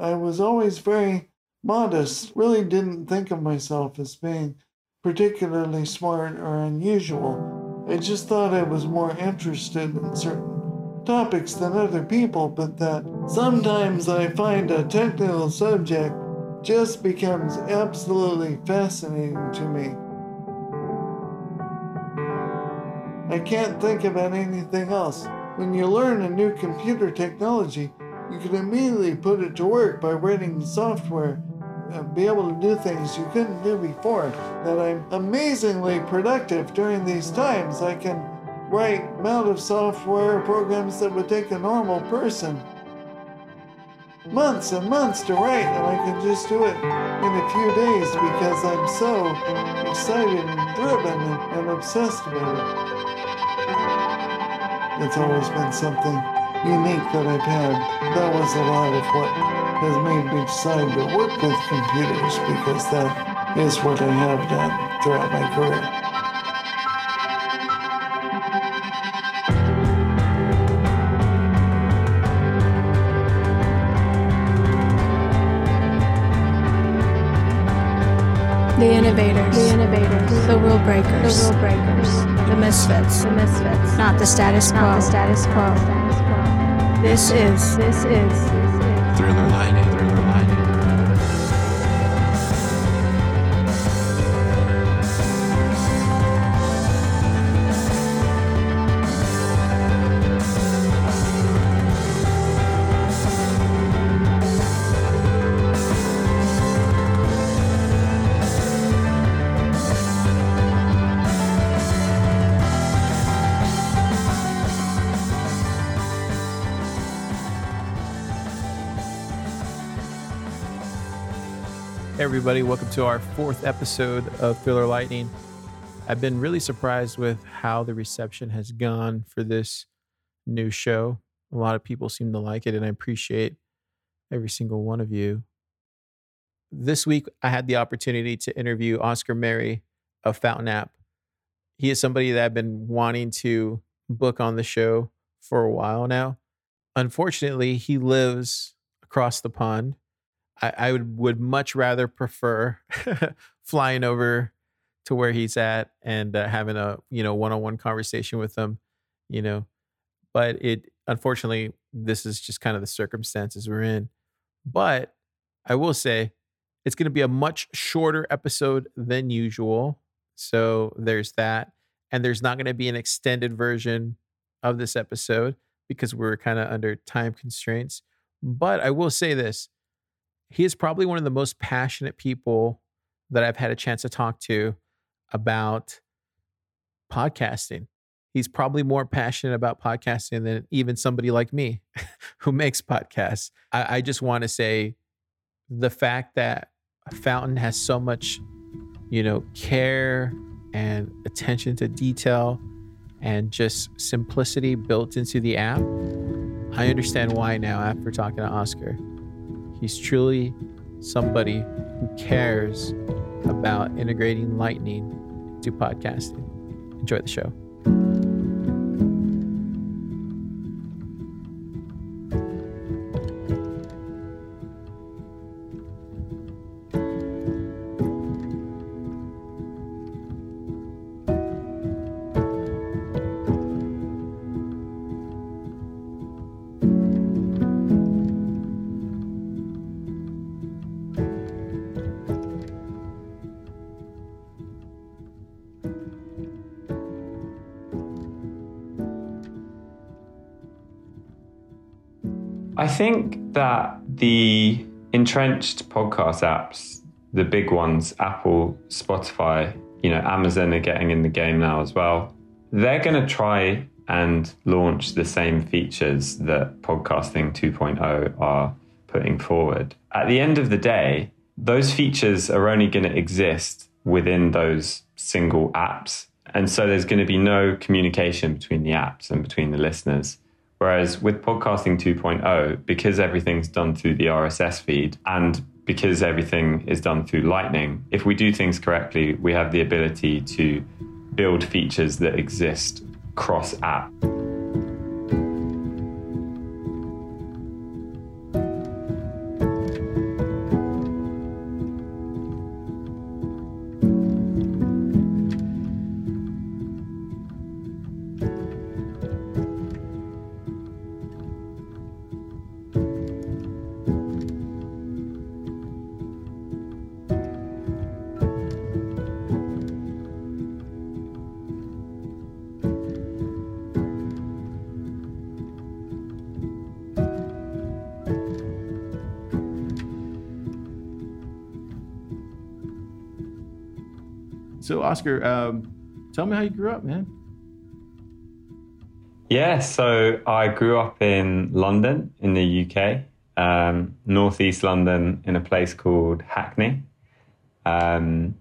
I was always very modest, really didn't think of myself as being particularly smart or unusual. I just thought I was more interested in certain topics than other people, but that sometimes I find a technical subject just becomes absolutely fascinating to me. I can't think about anything else. When you learn a new computer technology, you can immediately put it to work by writing software and be able to do things you couldn't do before. That I'm amazingly productive during these times. I can write amount of software programs that would take a normal person months and months to write, and I can just do it in a few days because I'm so excited and driven and, and obsessed with it. It's always been something unique that I've had. That was a lot of what has made me decide to work with computers because that is what I have done throughout my career. The innovators. The innovators. The rule breakers. The rule breakers. The misfits. The misfits. Not the status quo. Not the status quo. This is. This is. Thriller Lightning. Everybody, welcome to our fourth episode of Thriller Lightning. I've been really surprised with how the reception has gone for this new show. A lot of people seem to like it, and I appreciate every single one of you. This week, I had the opportunity to interview Oscar Merry of Fountain App. He is somebody that I've been wanting to book on the show for a while now. Unfortunately, he lives across the pond I, I would would much rather prefer flying over to where he's at and uh, having a you know one on one conversation with him, you know. But it unfortunately this is just kind of the circumstances we're in. But I will say it's going to be a much shorter episode than usual. So there's that. And there's not going to be an extended version of this episode because we're kind of under time constraints. But I will say this he is probably one of the most passionate people that I've had a chance to talk to about podcasting. He's probably more passionate about podcasting than even somebody like me who makes podcasts. I, I just want to say the fact that Fountain has so much, you know, care and attention to detail and just simplicity built into the app. I understand why now after talking to Oscar. He's truly somebody who cares about integrating lightning into podcasting. Enjoy the show. Think that the entrenched podcast apps, the big ones, Apple, Spotify, you know, Amazon are getting in the game now as well. They're going to try and launch the same features that Podcasting 2.0 are putting forward. At the end of the day, those features are only going to exist within those single apps. And so there's going to be no communication between the apps and between the listeners. Whereas with podcasting 2.0, because everything's done through the RSS feed and because everything is done through Lightning, if we do things correctly, we have the ability to build features that exist cross app. Oscar, um, tell me how you grew up, man. Yeah, so I grew up in London, in the UK, um, northeast London, in a place called Hackney. Um,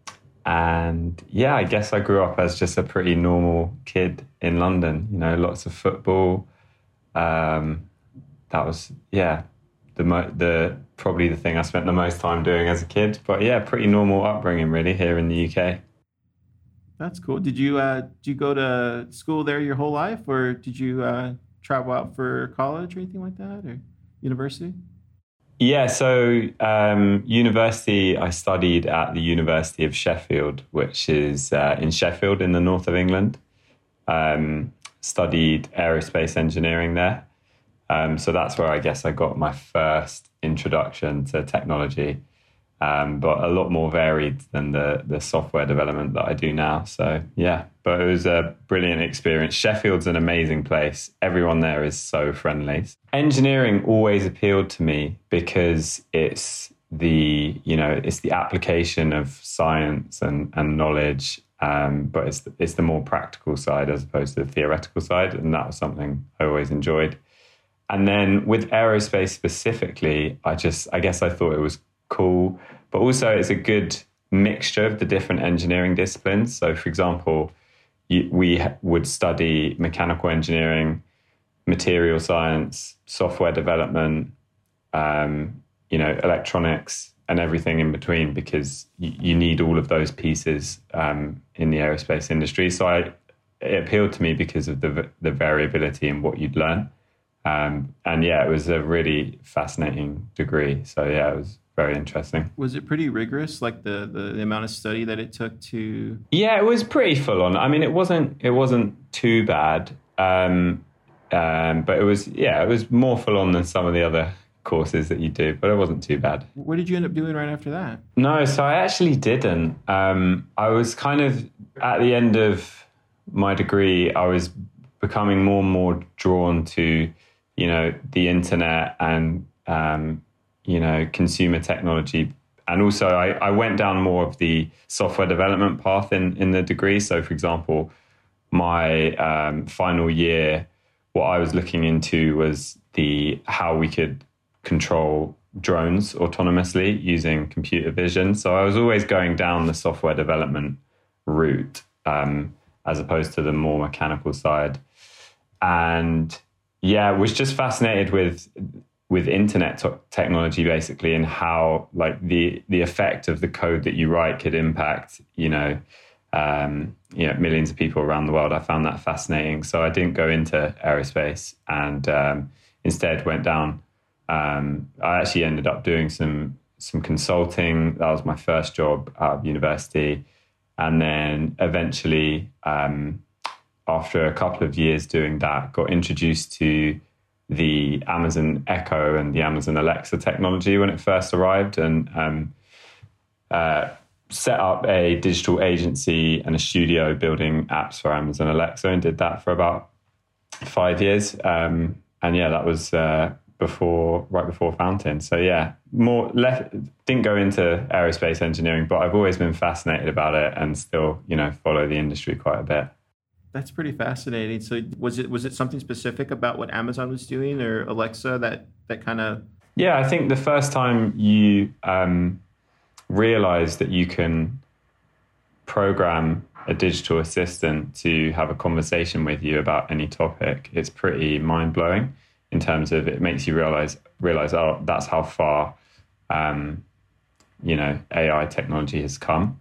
and yeah, I guess I grew up as just a pretty normal kid in London. You know, lots of football. Um, that was yeah, the mo- the probably the thing I spent the most time doing as a kid. But yeah, pretty normal upbringing really here in the UK. That's cool. Did you uh, did you go to school there your whole life, or did you uh, travel out for college or anything like that, or university? Yeah, so um, university, I studied at the University of Sheffield, which is uh, in Sheffield in the north of England. Um, studied aerospace engineering there. Um, so that's where I guess I got my first introduction to technology um, but a lot more varied than the the software development that I do now. So yeah, but it was a brilliant experience. Sheffield's an amazing place. Everyone there is so friendly. Engineering always appealed to me because it's the you know it's the application of science and and knowledge. Um, but it's it's the more practical side as opposed to the theoretical side, and that was something I always enjoyed. And then with aerospace specifically, I just I guess I thought it was cool. But also, it's a good mixture of the different engineering disciplines. So, for example, we would study mechanical engineering, material science, software development, um, you know, electronics, and everything in between because you, you need all of those pieces um, in the aerospace industry. So, I, it appealed to me because of the the variability in what you'd learn. Um, and yeah, it was a really fascinating degree. So yeah, it was very interesting. Was it pretty rigorous, like the, the, the amount of study that it took to? Yeah, it was pretty full on. I mean, it wasn't it wasn't too bad, um, um, but it was yeah, it was more full on than some of the other courses that you do, but it wasn't too bad. What did you end up doing right after that? No, so I actually didn't. Um, I was kind of at the end of my degree, I was becoming more and more drawn to, you know, the internet and um, you know, consumer technology. And also, I, I went down more of the software development path in, in the degree. So, for example, my um, final year, what I was looking into was the how we could control drones autonomously using computer vision. So I was always going down the software development route um, as opposed to the more mechanical side. And yeah, was just fascinated with with internet technology basically and how like the the effect of the code that you write could impact you know um, you know millions of people around the world. I found that fascinating. So I didn't go into aerospace and um, instead went down. Um, I actually ended up doing some some consulting. That was my first job out of university, and then eventually, um, after a couple of years doing that, got introduced to the Amazon Echo and the Amazon Alexa technology when it first arrived, and um, uh, set up a digital agency and a studio building apps for Amazon Alexa, and did that for about five years. Um, and yeah, that was uh, before right before Fountain. So yeah, more left didn't go into aerospace engineering, but I've always been fascinated about it and still you know follow the industry quite a bit. That's pretty fascinating. So was it was it something specific about what Amazon was doing or Alexa that that kind of Yeah, I think the first time you um, realize that you can program a digital assistant to have a conversation with you about any topic, it's pretty mind blowing in terms of it makes you realize realize oh that's how far um, you know AI technology has come.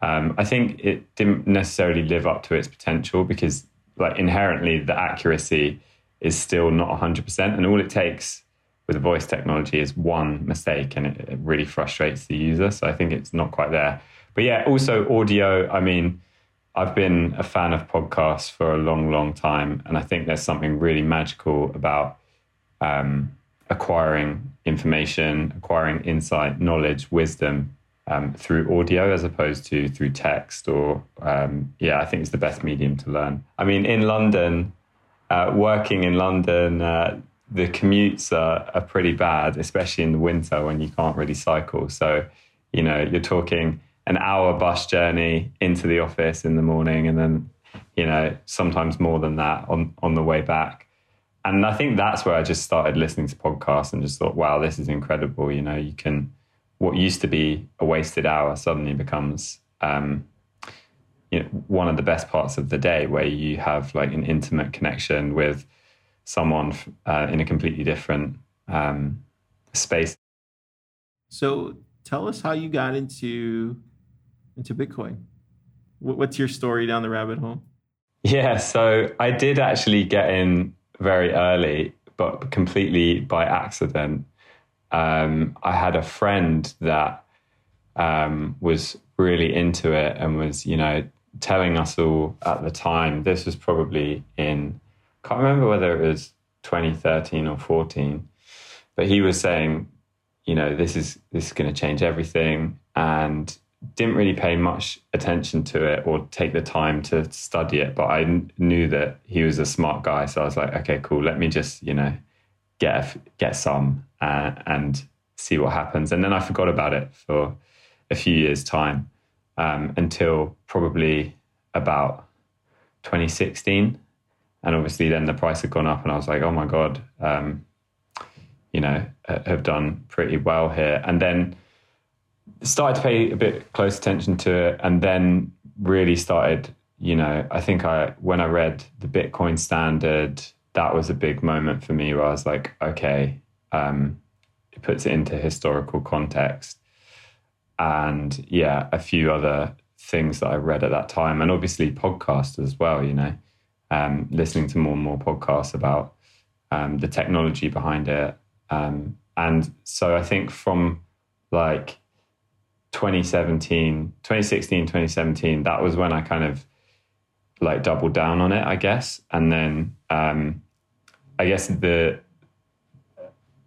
Um, I think it didn't necessarily live up to its potential because, like, inherently the accuracy is still not 100%. And all it takes with voice technology is one mistake and it, it really frustrates the user. So I think it's not quite there. But yeah, also audio. I mean, I've been a fan of podcasts for a long, long time. And I think there's something really magical about um, acquiring information, acquiring insight, knowledge, wisdom um, through audio as opposed to through text or um, yeah i think it's the best medium to learn i mean in london uh, working in london uh, the commutes are, are pretty bad especially in the winter when you can't really cycle so you know you're talking an hour bus journey into the office in the morning, and then you know sometimes more than that on on the way back. And I think that's where I just started listening to podcasts and just thought, wow, this is incredible. You know, you can what used to be a wasted hour suddenly becomes um, you know one of the best parts of the day where you have like an intimate connection with someone uh, in a completely different um, space So tell us how you got into into Bitcoin. What's your story down the rabbit hole? yeah so i did actually get in very early but completely by accident um, i had a friend that um, was really into it and was you know telling us all at the time. This was probably in I can't remember whether it was 2013 or 14 but he was saying you know this is this is going to change everything and didn't really pay much attention to it or take the time to study it but i knew that he was a smart guy. So i was like okay cool. Let me just you know get get some uh, and see what happens. And then i forgot about it for a few years time um, until probably about 2016 and obviously then the price had gone up and i was like oh my god um, you know have done pretty well here. And then started to pay a bit close attention to it and then really started you know i think i when i read the bitcoin standard that was a big moment for me where i was like okay um, it puts it into historical context. And yeah a few other things that i read at that time and obviously podcasts as well you know um, listening to more and more podcasts about um, the technology behind it. Um, and so i think from like 2017 2016 2017 that was when i kind of like doubled down on it i guess. And then um i guess the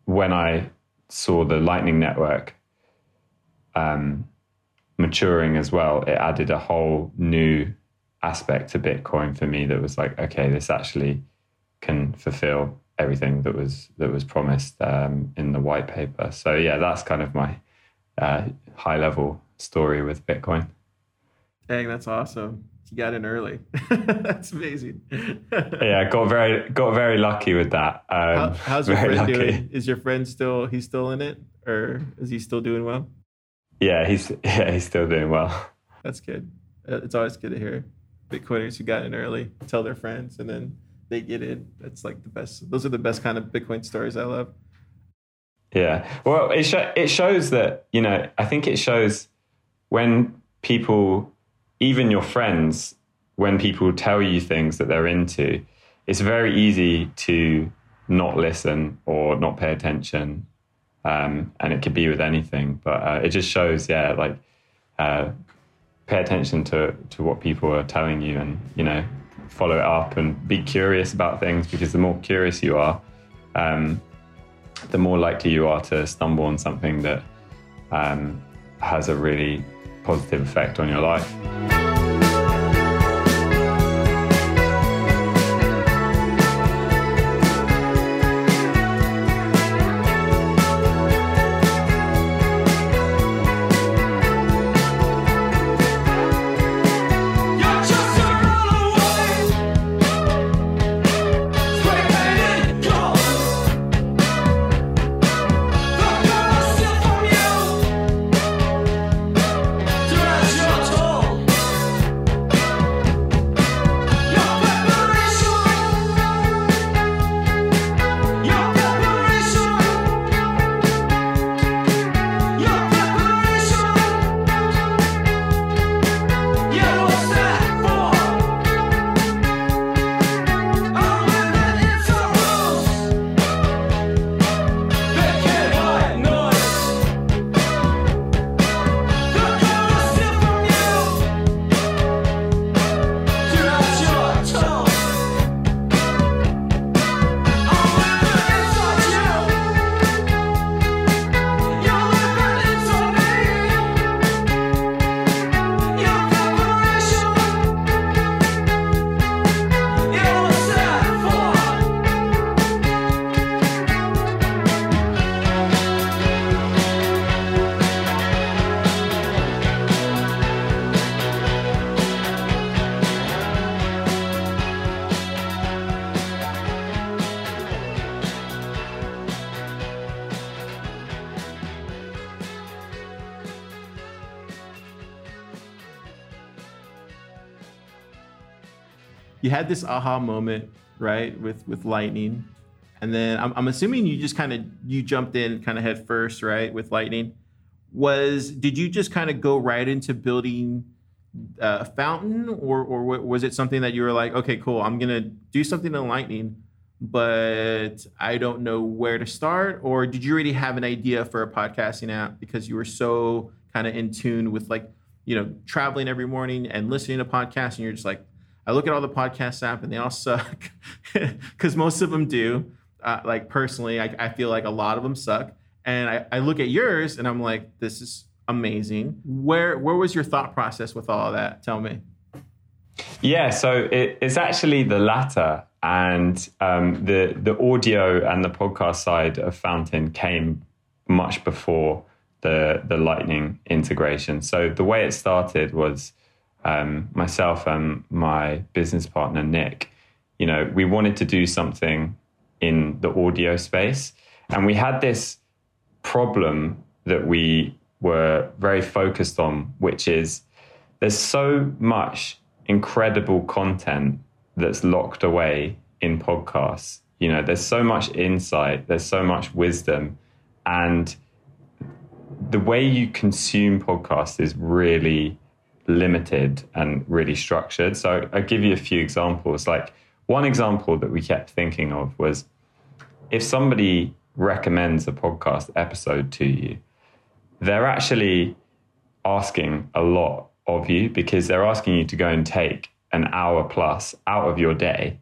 when i saw the lightning network um maturing as well it added a whole new aspect to bitcoin for me that was like okay this actually can fulfill everything that was that was promised um, in the white paper so yeah that's kind of my uh, high level story with Bitcoin. Dang, that's awesome. You got in early. that's amazing. Yeah, got very got very lucky with that. Um, How, how's your friend lucky. doing? Is your friend still he's still in it, or is he still doing well? Yeah, he's yeah he's still doing well. That's good. Uh, It's always good to hear Bitcoiners who got in early tell their friends, and then they get in. That's like the best. Those are the best kind of Bitcoin stories I love. Yeah. Well, it sho- it shows that you know. I think it shows when people, even your friends, when people tell you things that they're into, it's very easy to not listen or not pay attention, um, and it could be with anything. But uh, it just shows, yeah, like uh, pay attention to to what people are telling you, and you know, follow it up and be curious about things because the more curious you are. Um, the more likely you are to stumble on something that um, has a really positive effect on your life. Had this aha moment, right, with with Lightning, and then I'm, I'm assuming you just kind of you jumped in kind of head first, right, with Lightning. Was did you just kind of go right into building uh, a fountain, or or was it something that you were like, okay, cool, I'm gonna do something in Lightning, but I don't know where to start, or did you already have an idea for a podcasting app because you were so kind of in tune with like you know traveling every morning and listening to podcasts, and you're just like, I look at all the podcast app and they all suck because most of them do. Uh, like personally, I, I, feel like a lot of them suck. And I, I, look at yours and I'm like, this is amazing. Where where was your thought process with all of that? Tell me. Yeah, so it, it's actually the latter, and um, the the audio and the podcast side of Fountain came much before the the Lightning integration. So the way it started was um, myself and my business partner Nick, you know, we wanted to do something in the audio space, and we had this problem that we were very focused on, which is there's so much incredible content that's locked away in podcasts. You know, there's so much insight, there's so much wisdom, and the way you consume podcasts is really limited and really structured. So I'll give you a few examples. Like one example that we kept thinking of was if somebody recommends a podcast episode to you, they're actually asking a lot of you because they're asking you to go and take an hour plus out of your day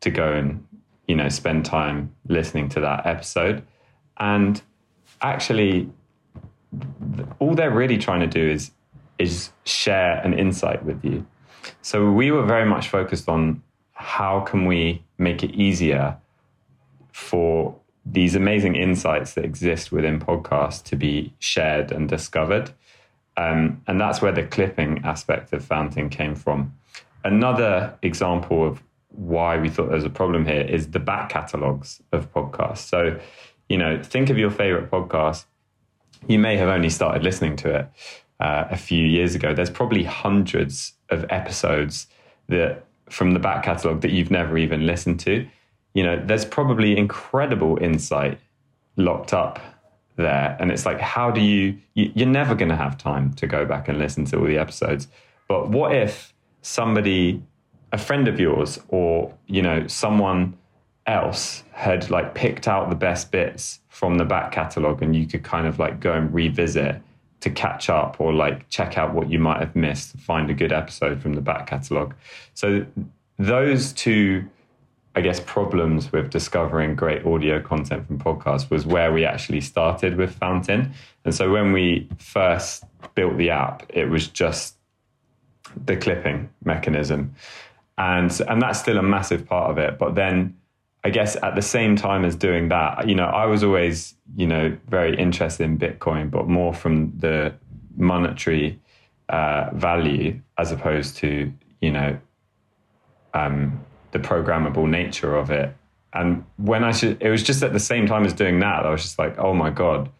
to go and you know spend time listening to that episode and actually all they're really trying to do is is share an insight with you. So we were very much focused on how can we make it easier for these amazing insights that exist within podcasts to be shared and discovered. Um, and that's where the clipping aspect of Fountain came from. Another example of why we thought there was a problem here is the back catalogs of podcasts. So, you know, think of your favorite podcast. You may have only started listening to it uh, a few years ago, there's probably hundreds of episodes that from the back catalogue that you've never even listened to. You know, there's probably incredible insight locked up there. And it's like, how do you, you you're never going to have time to go back and listen to all the episodes. But what if somebody, a friend of yours, or, you know, someone else had like picked out the best bits from the back catalogue and you could kind of like go and revisit to catch up or like check out what you might have missed, find a good episode from the back catalogue. So those two, I guess, problems with discovering great audio content from podcasts was where we actually started with Fountain. And so when we first built the app, it was just the clipping mechanism. And and that's still a massive part of it. But then I guess at the same time as doing that, you know, I was always, you know, very interested in Bitcoin, but more from the monetary uh, value as opposed to, you know, um, the programmable nature of it. And when I should, it was just at the same time as doing that, I was just like, oh my God,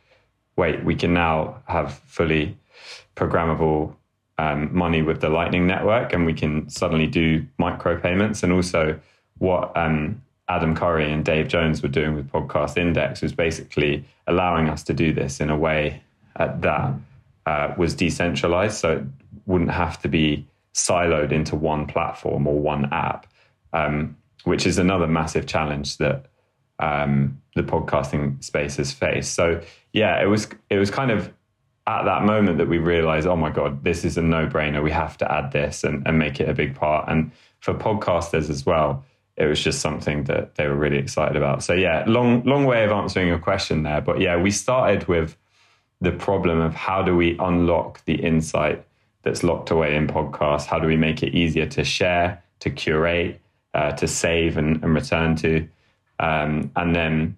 wait, we can now have fully programmable um, money with the Lightning Network and we can suddenly do micropayments and also what um, Adam Curry and Dave Jones were doing with Podcast Index was basically allowing us to do this in a way uh, that uh, was decentralized. So it wouldn't have to be siloed into one platform or one app, um, which is another massive challenge that um, the podcasting space has faced. So yeah, it was it was kind of at that moment that we realized, oh my god, this is a no brainer. We have to add this and, and make it a big part. And for podcasters as well, it was just something that they were really excited about. So yeah, long long way of answering your question there, but yeah, we started with the problem of how do we unlock the insight that's locked away in podcasts? How do we make it easier to share, to curate, uh, to save and, and return to? Um, and then,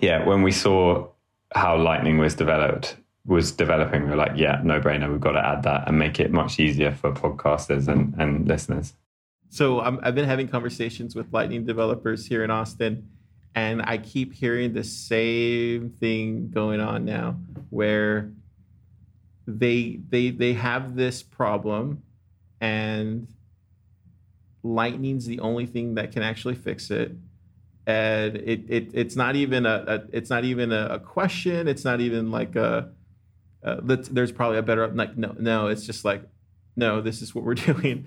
yeah, when we saw how Lightning was developed, was developing, we were like, yeah, no brainer. We've got to add that and make it much easier for podcasters and, and listeners. So i have been having conversations with Lightning developers here in Austin, and I keep hearing the same thing going on now, where they they they have this problem, and Lightning's the only thing that can actually fix it. And it, it it's not even a, a it's not even a, a, question. It's not even like a, a there's probably a better like no no. It's just like no. This is what we're doing.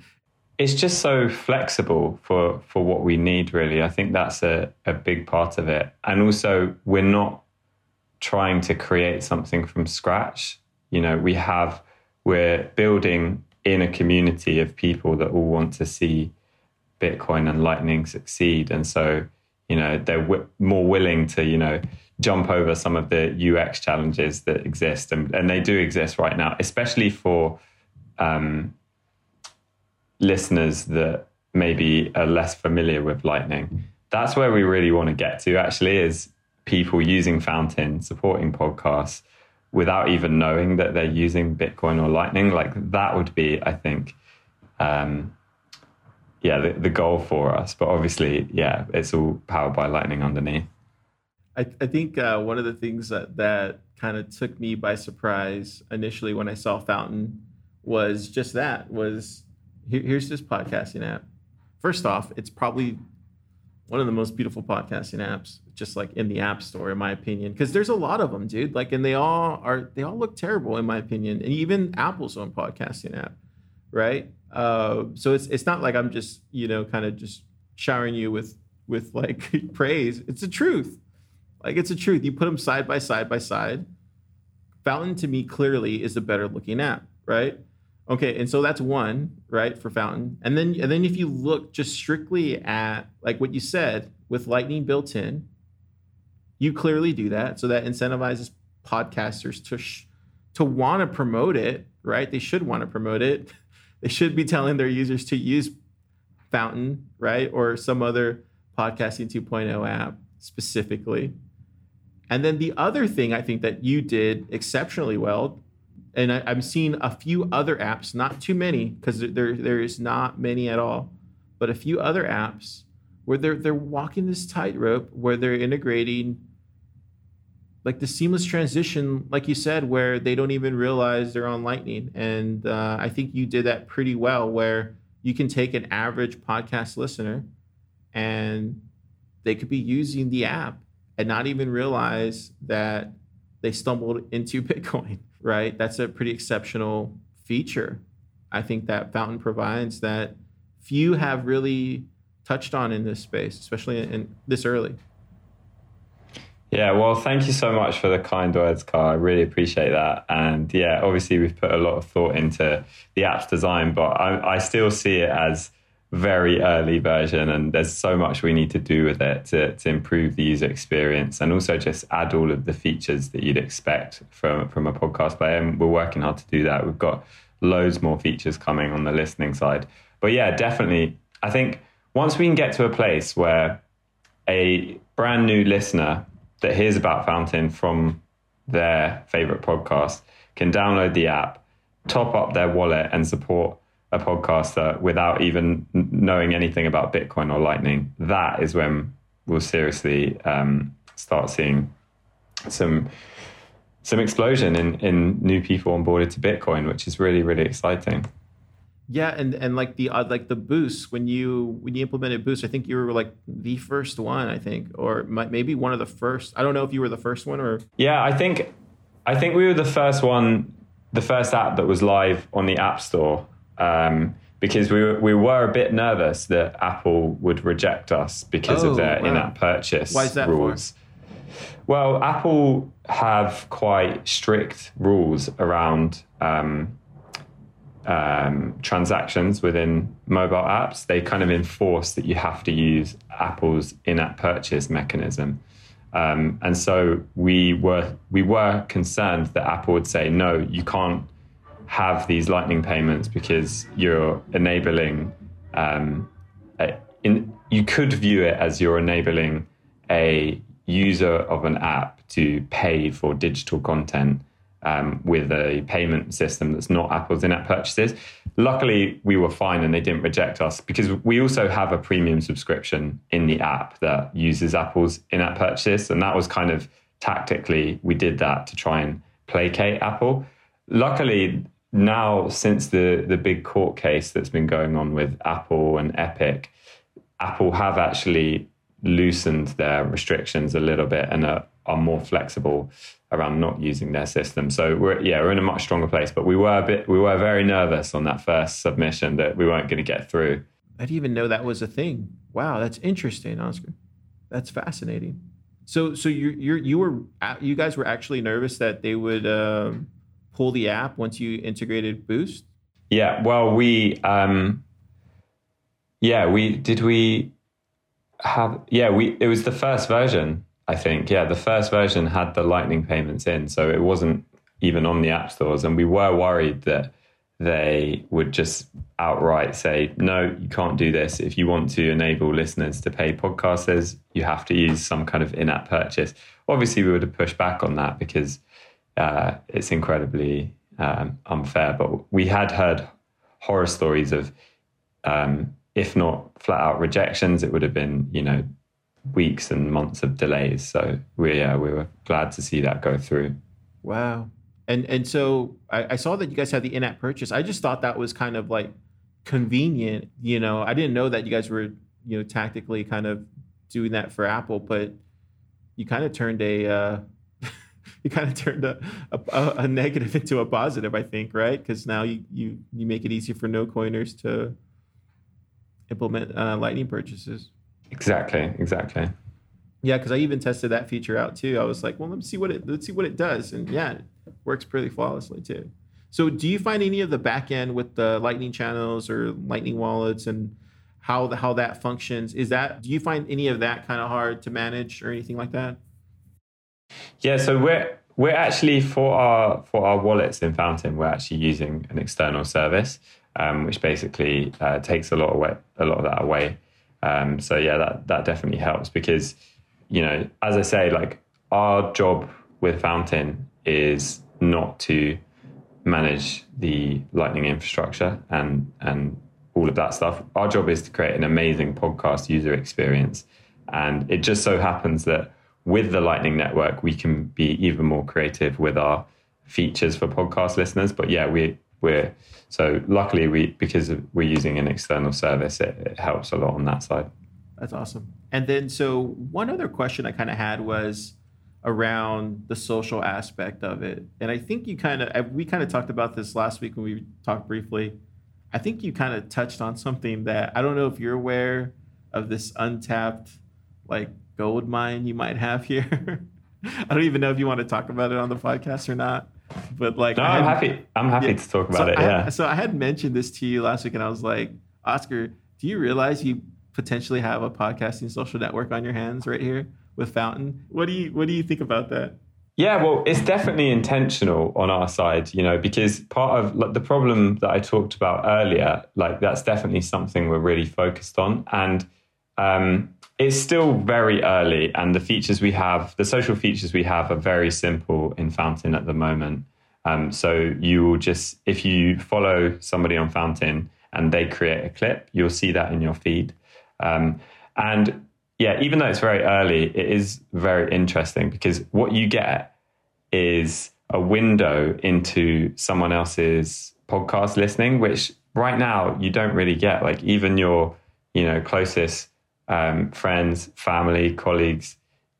It's just so flexible for for what we need. Really, I think that's a a big part of it. And also, we're not trying to create something from scratch. You know, we have we're building in a community of people that all want to see Bitcoin and Lightning succeed. And so, you know, they're w- more willing to, you know, jump over some of the UX challenges that exist. And, and they do exist right now, especially for um, listeners that maybe are less familiar with Lightning. That's where we really want to get to, actually, is people using Fountain, supporting podcasts without even knowing that they're using Bitcoin or Lightning. Like that would be, I think, um, yeah, the, the goal for us. But obviously, yeah, it's all powered by Lightning underneath. I, I think uh, one of the things that, that kind of took me by surprise initially when I saw Fountain was just that was here, here's this podcasting app. First off, it's probably one of the most beautiful podcasting apps just like in the app store in my opinion because there's a lot of them dude. Like and they all are they all look terrible in my opinion. And even apple's own podcasting app right? Uh, so it's it's not like i'm just you know kind of just showering you with with like praise. It's the truth. Like it's a truth. You put them side by side by side. Fountain to me clearly is a better looking app right Okay, and so that's one, right, for Fountain. And then and then if you look just strictly at like what you said with Lightning built in, you clearly do that. So that incentivizes podcasters to sh- to want to promote it, right? They should want to promote it. They should be telling their users to use Fountain, right? Or some other podcasting 2.0 app specifically. And then the other thing I think that you did exceptionally well and I, am seeing a few other apps, not too many, because there there is not many at all, but a few other apps where they're they're walking this tightrope where they're integrating like the seamless transition, like you said, where they don't even realize they're on Lightning. And uh, I think you did that pretty well, where you can take an average podcast listener and they could be using the app and not even realize that they stumbled into Bitcoin right? That's a pretty exceptional feature. I think that Fountain provides that few have really touched on in this space, especially in this early. Yeah, well, thank you so much for the kind words, Carl. I really appreciate that. And yeah, obviously, we've put a lot of thought into the app's design, but I, I still see it as very early version and there's so much we need to do with it to, to improve the user experience and also just add all of the features that you'd expect from, from a podcast player. And we're working hard to do that. We've got loads more features coming on the listening side. But yeah definitely i think once we can get to a place where a brand new listener that hears about fountain from their favorite podcast can download the app top up their wallet and support a podcaster without even knowing anything about Bitcoin or Lightning, that is when we'll seriously um, start seeing some some explosion in in new people onboarded to Bitcoin, which is really really exciting. Yeah, and and like the uh, like the boost when you when you implemented boost, I think you were like the first one, I think, or maybe one of the first. I don't know if you were the first one or. Yeah, I think I think we were the first one, the first app that was live on the App Store um, because we were, we were a bit nervous that Apple would reject us because oh, of their wow. in-app purchase Why is that rules. For? Well, Apple have quite strict rules around um, um, transactions within mobile apps. They kind of enforce that you have to use Apple's in-app purchase mechanism. Um, and so we were we were concerned that Apple would say no, you can't have these lightning payments because you're enabling um, a, in, you could view it as you're enabling a user of an app to pay for digital content um, with a payment system that's not Apple's in app purchases. Luckily, we were fine and they didn't reject us because we also have a premium subscription in the app that uses Apple's in app purchases. And that was kind of tactically, we did that to try and placate Apple. Luckily, now since the the big court case that's been going on with Apple and Epic, Apple have actually loosened their restrictions a little bit and are, are more flexible around not using their system. So we're yeah we're in a much stronger place. But we were a bit we were very nervous on that first submission that we weren't going to get through. I didn't even know that was a thing. Wow, that's interesting, Oscar. That's fascinating. So so you you you were you guys were actually nervous that they would um, pull the app once you integrated Boost. Yeah, well, we um, yeah we did we have yeah we it was the first version I think yeah the first version had the Lightning payments in, so it wasn't even on the app stores, and we were worried that they would just outright say, no, you can't do this. If you want to enable listeners to pay podcasters, you have to use some kind of in app purchase. Obviously, we would have pushed back on that because uh, it's incredibly um, unfair. But we had heard horror stories of, um, if not flat out rejections, it would have been, you know, weeks and months of delays. So we, uh, we were glad to see that go through. Wow. And and so I, I, saw that you guys had the in-app purchase. I just thought that was kind of like convenient. You know, I didn't know that you guys were you know tactically kind of doing that for Apple, but you kind of turned a uh, you kind of turned a, a, a, negative into a positive, I think, right? Because now you, you you make it easier for no coiners to implement uh, Lightning purchases. Exactly. Exactly. Yeah, because I even tested that feature out too. I was like, well, let's see what it let's see what it does, and yeah, it works pretty flawlessly too. So, do you find any of the back end with the Lightning channels or Lightning wallets and how the, how that functions? Is that do you find any of that kind of hard to manage or anything like that? Yeah, so we're we're actually for our for our wallets in Fountain, we're actually using an external service, um, which basically uh, takes a lot away a lot of that away. Um, so yeah, that that definitely helps because you know, as I say, like our job with Fountain is not to manage the Lightning infrastructure and and all of that stuff. Our job is to create an amazing podcast user experience, and it just so happens that with the Lightning Network, we can be even more creative with our features for podcast listeners. But yeah, we we're so luckily we because we're using an external service, it, it helps a lot on that side. That's awesome. And then, so one other question I kind of had was around the social aspect of it. And I think you kind of, we kind of talked about this last week when we talked briefly. I think you kind of touched on something that I don't know if you're aware of this untapped, like, gold mine you might have here. I don't even know if you want to talk about it on the podcast or not. But like, no, I'm happy. I'm happy yeah. to talk about so it. Yeah. So I had mentioned this to you last week, and I was like, Oscar, do you realize you potentially have a podcasting social network on your hands right here with Fountain. What do you what do you think about that? Yeah, well, it's definitely intentional on our side, you know, because part of like, the problem that I talked about earlier, like that's definitely something we're really focused on, and um, it's still very early, and the features we have, the social features we have, are very simple in Fountain at the moment. Um, so you will just, if you follow somebody on Fountain and they create a clip, you'll see that in your feed. Um, and yeah, even though it's very early, it is very interesting because what you get is a window into someone else's podcast listening, which right now you don't really get. Like even your, you know, closest um, friends, family, colleagues,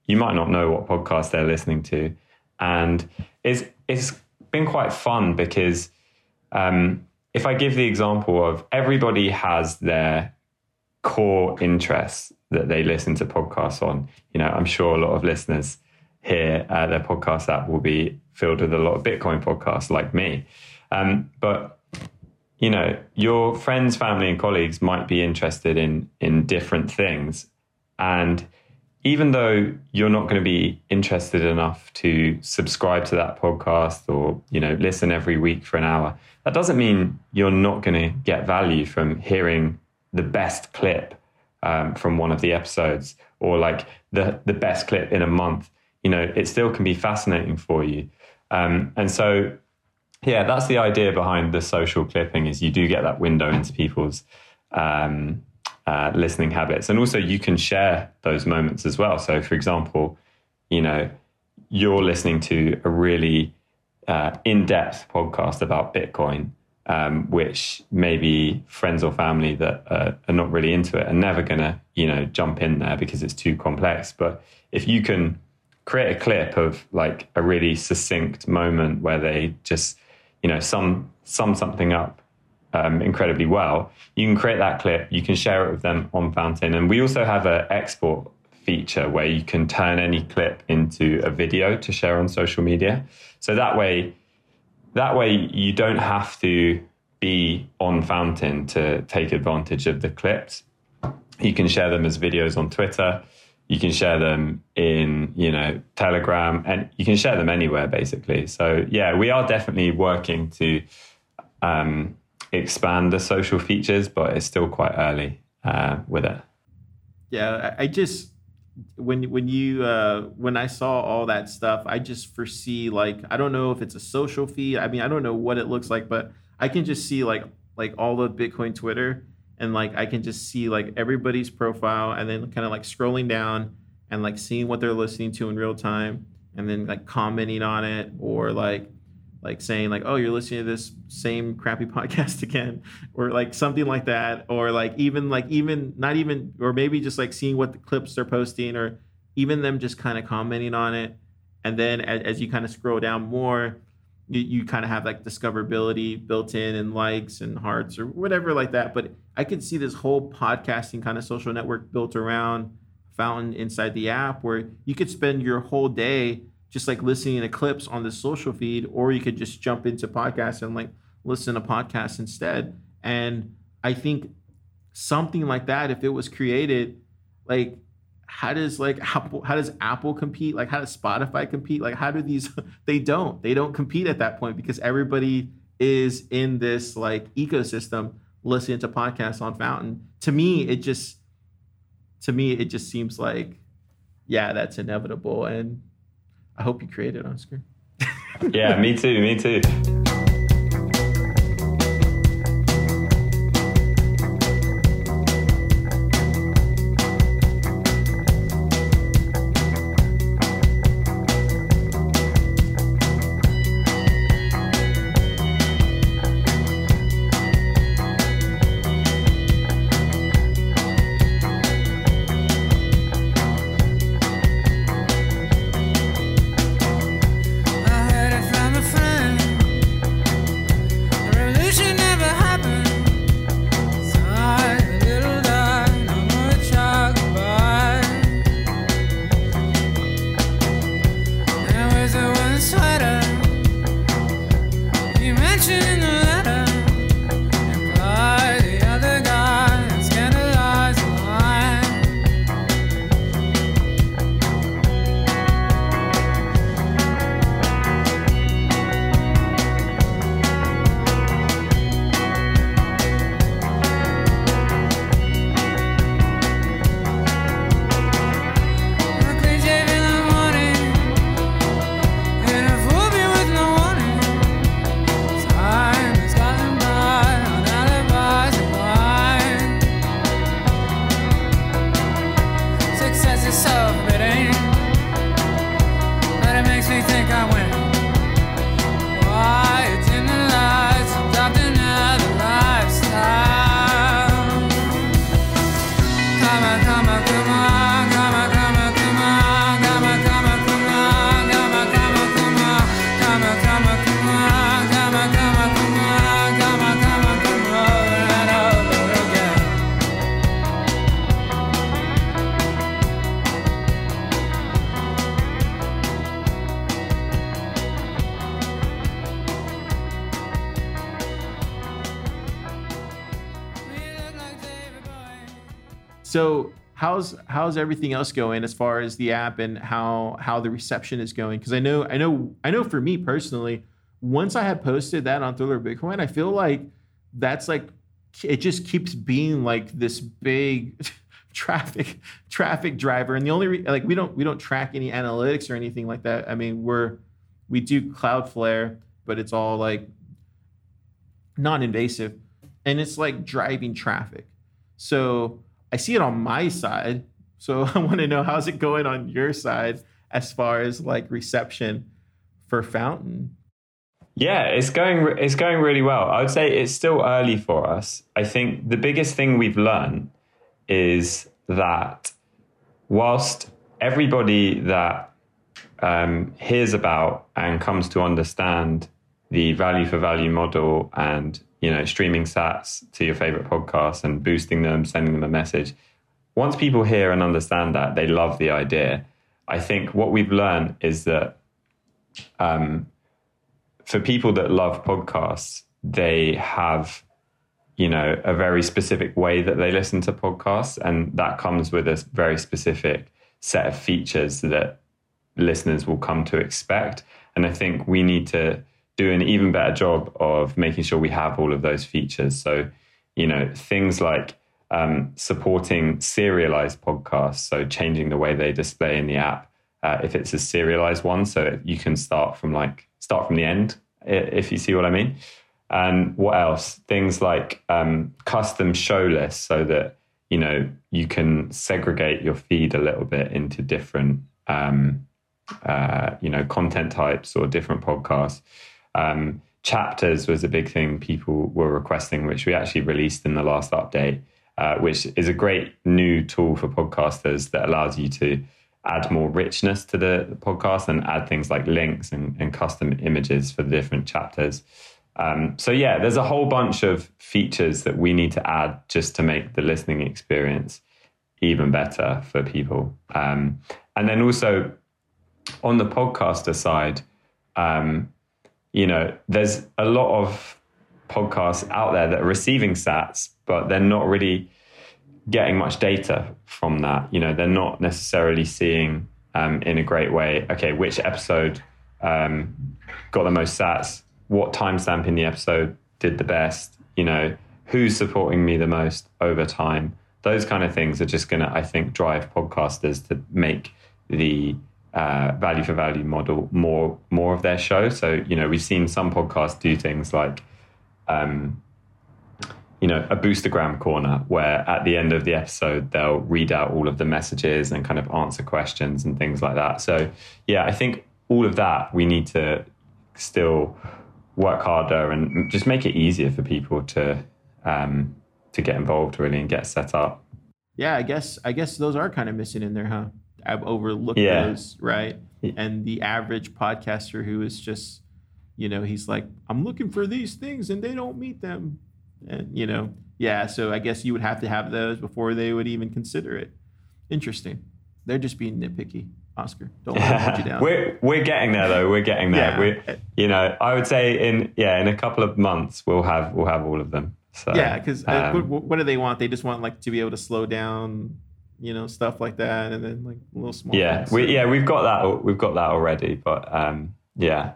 you might not know what podcast they're listening to, and it's it's been quite fun because um, if I give the example of everybody has their core interests that they listen to podcasts on. You know, I'm sure a lot of listeners here, uh, their podcast app will be filled with a lot of Bitcoin podcasts like me. Um, but you know, your friends, family, and colleagues might be interested in in different things, and even though you're not going to be interested enough to subscribe to that podcast or you know listen every week for an hour that doesn't mean you're not going to get value from hearing the best clip um, from one of the episodes or like the the best clip in a month. You know it still can be fascinating for you. Um, and so yeah that's the idea behind the social clipping is you do get that window into people's um, uh, listening habits and also you can share those moments as well so for example you know you're listening to a really uh, in-depth podcast about Bitcoin, um, which maybe friends or family that uh, are not really into it are never going to, you know, jump in there because it's too complex. But if you can create a clip of like a really succinct moment where they just, you know, sum sum something up um, incredibly well, you can create that clip. You can share it with them on Fountain, and we also have an export feature where you can turn any clip into a video to share on social media. So that way, that way you don't have to be on Fountain to take advantage of the clips. You can share them as videos on Twitter. You can share them in, you know, Telegram, and you can share them anywhere basically. So yeah, we are definitely working to um, expand the social features, but it's still quite early uh, with it. Yeah, I just when when you uh when I saw all that stuff, I just foresee like I don't know if it's a social feed. I mean, I don't know what it looks like, but I can just see like like all the Bitcoin Twitter and like I can just see like everybody's profile and then kind of like scrolling down and like seeing what they're listening to in real time and then like commenting on it or like like saying like oh you're listening to this same crappy podcast again or like something like that or like even like even not even or maybe just like seeing what the clips they're posting or even them just kind of commenting on it. And then as, as you kind of scroll down more you, you kind of have like discoverability built in and likes and hearts or whatever like that but i could see this whole podcasting kind of social network built around fountain inside the app where you could spend your whole day just like listening to clips on the social feed, or you could just jump into podcasts and like listen to podcasts instead. And I think something like that, if it was created, like how does like Apple how does Apple compete? Like how does Spotify compete? Like how do these they don't. They don't compete at that point because everybody is in this like ecosystem listening to podcasts on Fountain. To me, it just to me it just seems like yeah, that's inevitable and I hope you create it, Oscar. yeah, me too. Me too. How's how's everything else going as far as the app and how how the reception is going? Because I know I know I know for me personally, once I had posted that on Thriller Bitcoin, I feel like that's like it just keeps being like this big traffic traffic driver. And the only re- like we don't we don't track any analytics or anything like that. I mean we're we do cloudflare but it's all like non-invasive. And it's like driving traffic. So i see it on my side so i want to know how's it going on your side as far as like reception for fountain Yeah, it's going it's going really well. I would say it's still early for us. I think the biggest thing we've learned is that whilst everybody that um, hears about and comes to understand the value for value model and you know streaming sats to your favorite podcasts and boosting them, sending them a message. Once people hear and understand that, they love the idea. I think what we've learned is that um, for people that love podcasts, they have, you know, a very specific way that they listen to podcasts, and that comes with a very specific set of features that listeners will come to expect. And I think we need to do an even better job of making sure we have all of those features. So, you know, things like um, supporting serialized podcasts, so changing the way they display in the app uh, if it's a serialized one, so you can start from like start from the end, if you see what I mean. And what else? Things like um, custom show lists, so that you know you can segregate your feed a little bit into different um, uh, you know content types or different podcasts. Um, chapters was a big thing people were requesting, which we actually released in the last update, uh, which is a great new tool for podcasters that allows you to add more richness to the, podcast and add things like links and, and custom images for the different chapters. Um, so yeah, there's a whole bunch of features that we need to add just to make the listening experience even better for people. Um, and then also on the podcaster side, um, you know, there's a lot of podcasts out there that are receiving sats, but they're not really getting much data from that. You know, they're not necessarily seeing um, in a great way, okay, which episode um, got the most sats, what timestamp in the episode did the best, you know, who's supporting me the most over time. Those kind of things are just going to, I think, drive podcasters to make the uh, value for value model more more of their show. So you know, we've seen some podcasts do things like um, you know, a boostergram corner where at the end of the episode they'll read out all of the messages and kind of answer questions and things like that. So yeah, I think all of that we need to still work harder and just make it easier for people to um, to get involved really and get set up. Yeah, I guess I guess those are kind of missing in there, huh? I've overlooked Yeah. those, right? And the average podcaster who is just, you know, he's like, I'm looking for these things and they don't meet them. And you know, yeah, so I guess you would have to have those before they would even consider it. Interesting. They're just being nitpicky, Oscar. Don't let you down. we're we're getting there though. We're getting there. Yeah. We, you know, I would say in yeah in a couple of months we'll have we'll have all of them. So yeah, because um, what, what do they want? They just want like to be able to slow down, you know, stuff like that, and then like a little small. yeah, things. we yeah we've got that we've got that already. But um, yeah,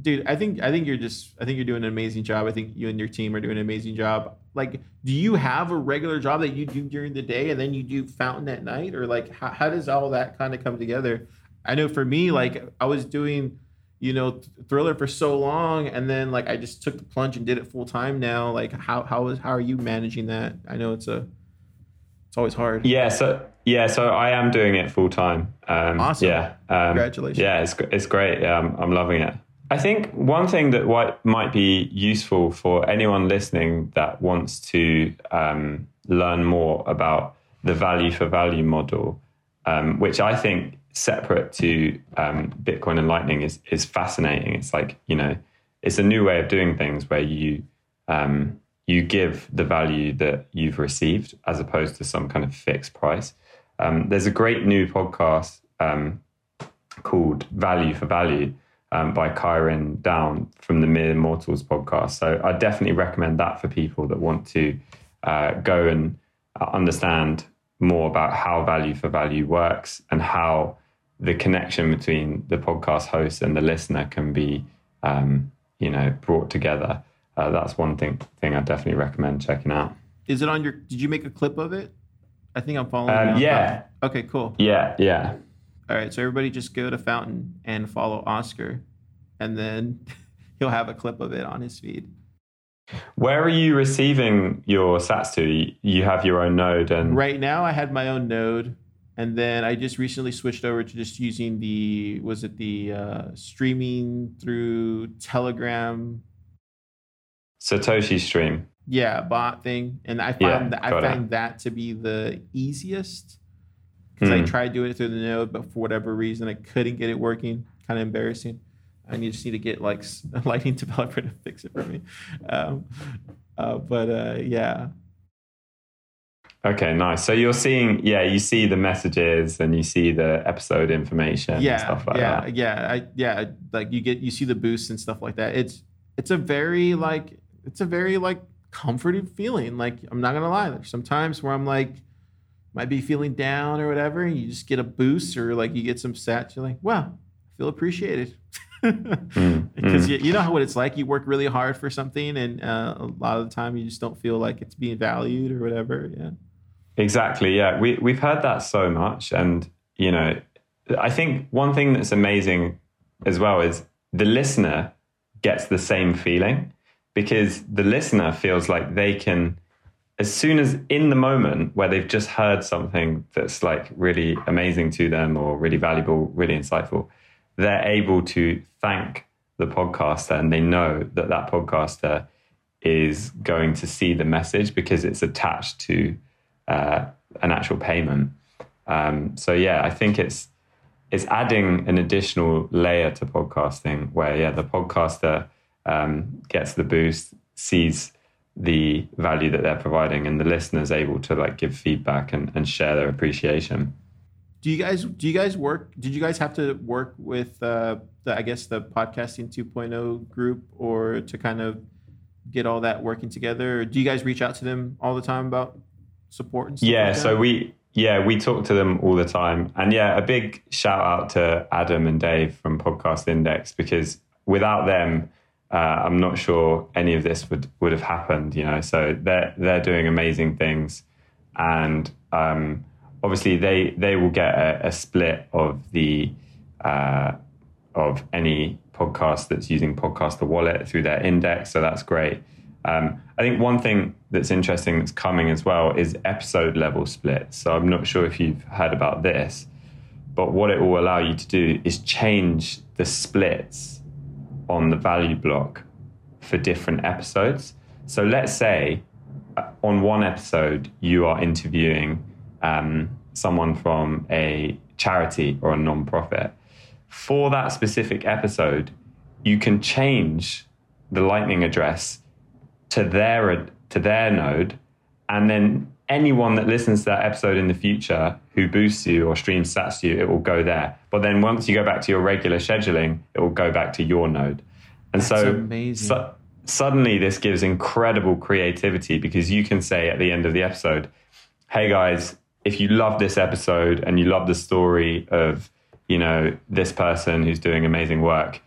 dude i think i think you're just i think you're doing an amazing job i think you and your team are doing an amazing job like do you have a regular job that you do during the day and then you do fountain at night or like how, how does all that kind of come together i know for me like i was doing you know thriller for so long and then like i just took the plunge and did it full time now like how how is how are you managing that i know it's a always hard yeah. So yeah, so I am doing it full time. Um, Awesome. Yeah, um, Congratulations. Yeah, it's it's great. Yeah, I'm, I'm loving it. I think one thing that what might be useful for anyone listening that wants to um, learn more about the value for value model, um, which I think separate to um, Bitcoin and Lightning is is fascinating. It's like you know, it's a new way of doing things where you um, you give the value that you've received as opposed to some kind of fixed price. Um, there's a great new podcast um, called Value for Value um, by Kyrin Down from the Mere Mortals podcast. So I definitely recommend that for people that want to uh, go and uh, understand more about how value for value works and how the connection between the podcast host and the listener can be, um, you know, brought together. Uh, that's one thing thing I definitely recommend checking out. is it on your did you make a clip of it i think i'm following Um, yeah. Okay cool Yeah, yeah. All right, so everybody just go to Fountain and follow Oscar, and then he'll have a clip of it on his feed. Where are you receiving your sats to? You have your own node and Right now, I had my own node, and then I just recently switched over to just using the was it the uh, streaming through Telegram Satoshi Stream. yeah bot thing, and I Yeah, found that I it. that to be the easiest because I Hmm. tried doing it through the node, but for whatever reason I couldn't get it working. Kind of embarrassing. I need just need to get like a Lightning developer to fix it for me. Um, uh, but uh, yeah, Okay, nice. So you're seeing, yeah, you see the messages and you see the episode information and yeah, stuff like yeah, that. yeah, I, yeah. Like you get you see the boosts and stuff like that. It's it's a very like it's a very like comforting feeling. Like I'm not gonna lie. There's sometimes where I'm like might be feeling down or whatever, and you just get a boost or like you get some sats. You're like, wow, I feel appreciated. Mm, because mm. you, you know what it's like. You work really hard for something, and uh, a lot of the time you just don't feel like it's being valued or whatever. Yeah. Exactly. Yeah, we we've heard that so much, and you know, I think one thing that's amazing as well is the listener gets the same feeling because the listener feels like they can, as soon as in the moment where they've just heard something that's like really amazing to them or really valuable, really insightful, they're able to thank the podcaster and they know that that podcaster is going to see the message because it's attached to uh, an actual payment. Um, so yeah, I think it's it's adding an additional layer to podcasting where yeah the podcaster um, gets the boost, sees the value that they're providing, and the listener's able to like give feedback and, and share their appreciation. Do you guys do you guys work? Did you guys have to work with uh, the I guess the podcasting 2.0 group or to kind of get all that working together? Or do you guys reach out to them all the time about support and stuff? Yeah, like so we yeah we talk to them all the time, and yeah, a big shout out to Adam and Dave from Podcast Index because without them, uh, I'm not sure any of this would would have happened. You know, so they're they're doing amazing things, and um, obviously they they will get a, a split of the uh, of any podcast that's using Podcaster Wallet through their index. So that's great. Um, I think one thing that's interesting that's coming as well is episode level splits. So I'm not sure if you've heard about this, but what it will allow you to do is change the splits on the value block for different episodes. So let's say uh, on one episode you are interviewing um, someone from a charity or a non-profit. For that specific episode, you can change the Lightning address to their to their node, and then anyone that listens to that episode in the future who boosts you or streams sats to you, it will go there. But then once you go back to your regular scheduling, it will go back to your node. And That's so, amazing. so suddenly this gives incredible creativity because you can say at the end of the episode, "Hey guys, if you love this episode and you love the story of you know this person who's doing amazing work,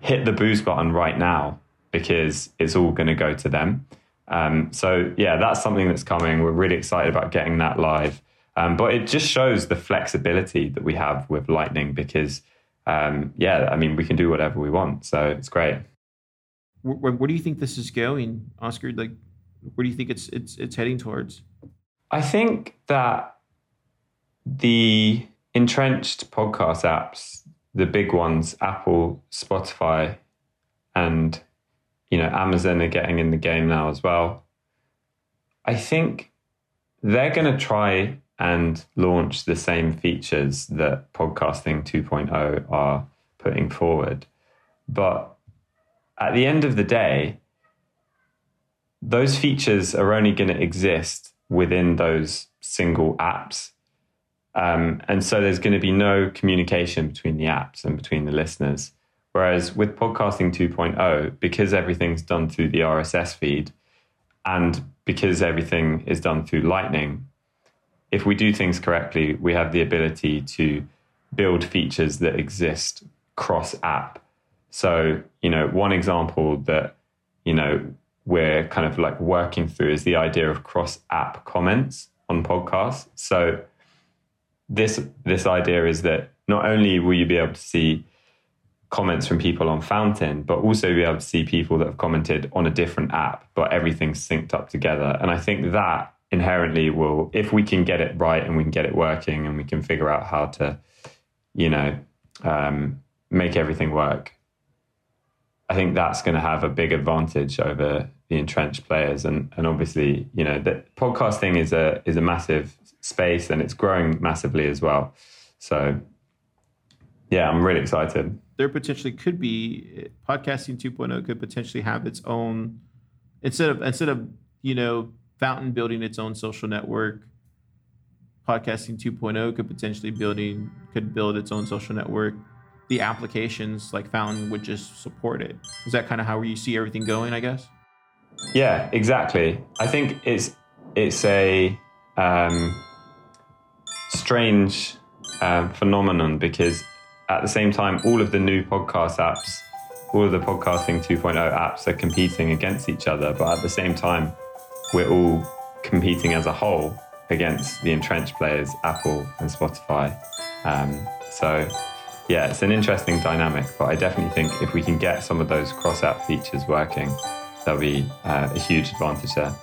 hit the boost button right now because it's all going to go to them." Um, so yeah, that's something that's coming. We're really excited about getting that live. Um, but it just shows the flexibility that we have with Lightning because, um, yeah, I mean, we can do whatever we want. So it's great. where, do you think this is going, Oscar? Like, where do you think it's it's it's heading towards? I think that the entrenched podcast apps, the big ones, Apple, Spotify, and you know Amazon are getting in the game now as well. I think they're going to try and launch the same features that podcasting 2.0 are putting forward. But at the end of the day, those features are only going to exist within those single apps. Um, and so there's going to be no communication between the apps and between the listeners. Whereas with podcasting 2.0, because everything's done through the RSS feed and because everything is done through Lightning, if we do things correctly, we have the ability to build features that exist cross app. So, you know, one example that, you know, we're kind of like working through is the idea of cross app comments on podcasts. So, this this idea is that not only will you be able to see comments from people on Fountain, but also be able to see people that have commented on a different app, but everything's synced up together. And I think that inherently will, if we can get it right and we can get it working and we can figure out how to, you know, um, make everything work, I think that's going to have a big advantage over the entrenched players. And and obviously, you know, that podcasting is a is a massive space and it's growing massively as well. So yeah, I'm really excited. There potentially could be podcasting 2.0 could potentially have its own instead of instead of you know Fountain building its own social network. Podcasting 2.0 could potentially building could build its own social network. The applications like Fountain would just support it. Is that kind of how you see everything going? I guess. Yeah, exactly. I think it's it's a um, strange um, phenomenon because at the same time, all of the new podcast apps, all of the podcasting 2.0 apps are competing against each other, but at the same time, we're all competing as a whole against the entrenched players, Apple and Spotify. Um, so, yeah, it's an interesting dynamic, but I definitely think if we can get some of those cross app features working, there'll be uh, a huge advantage there.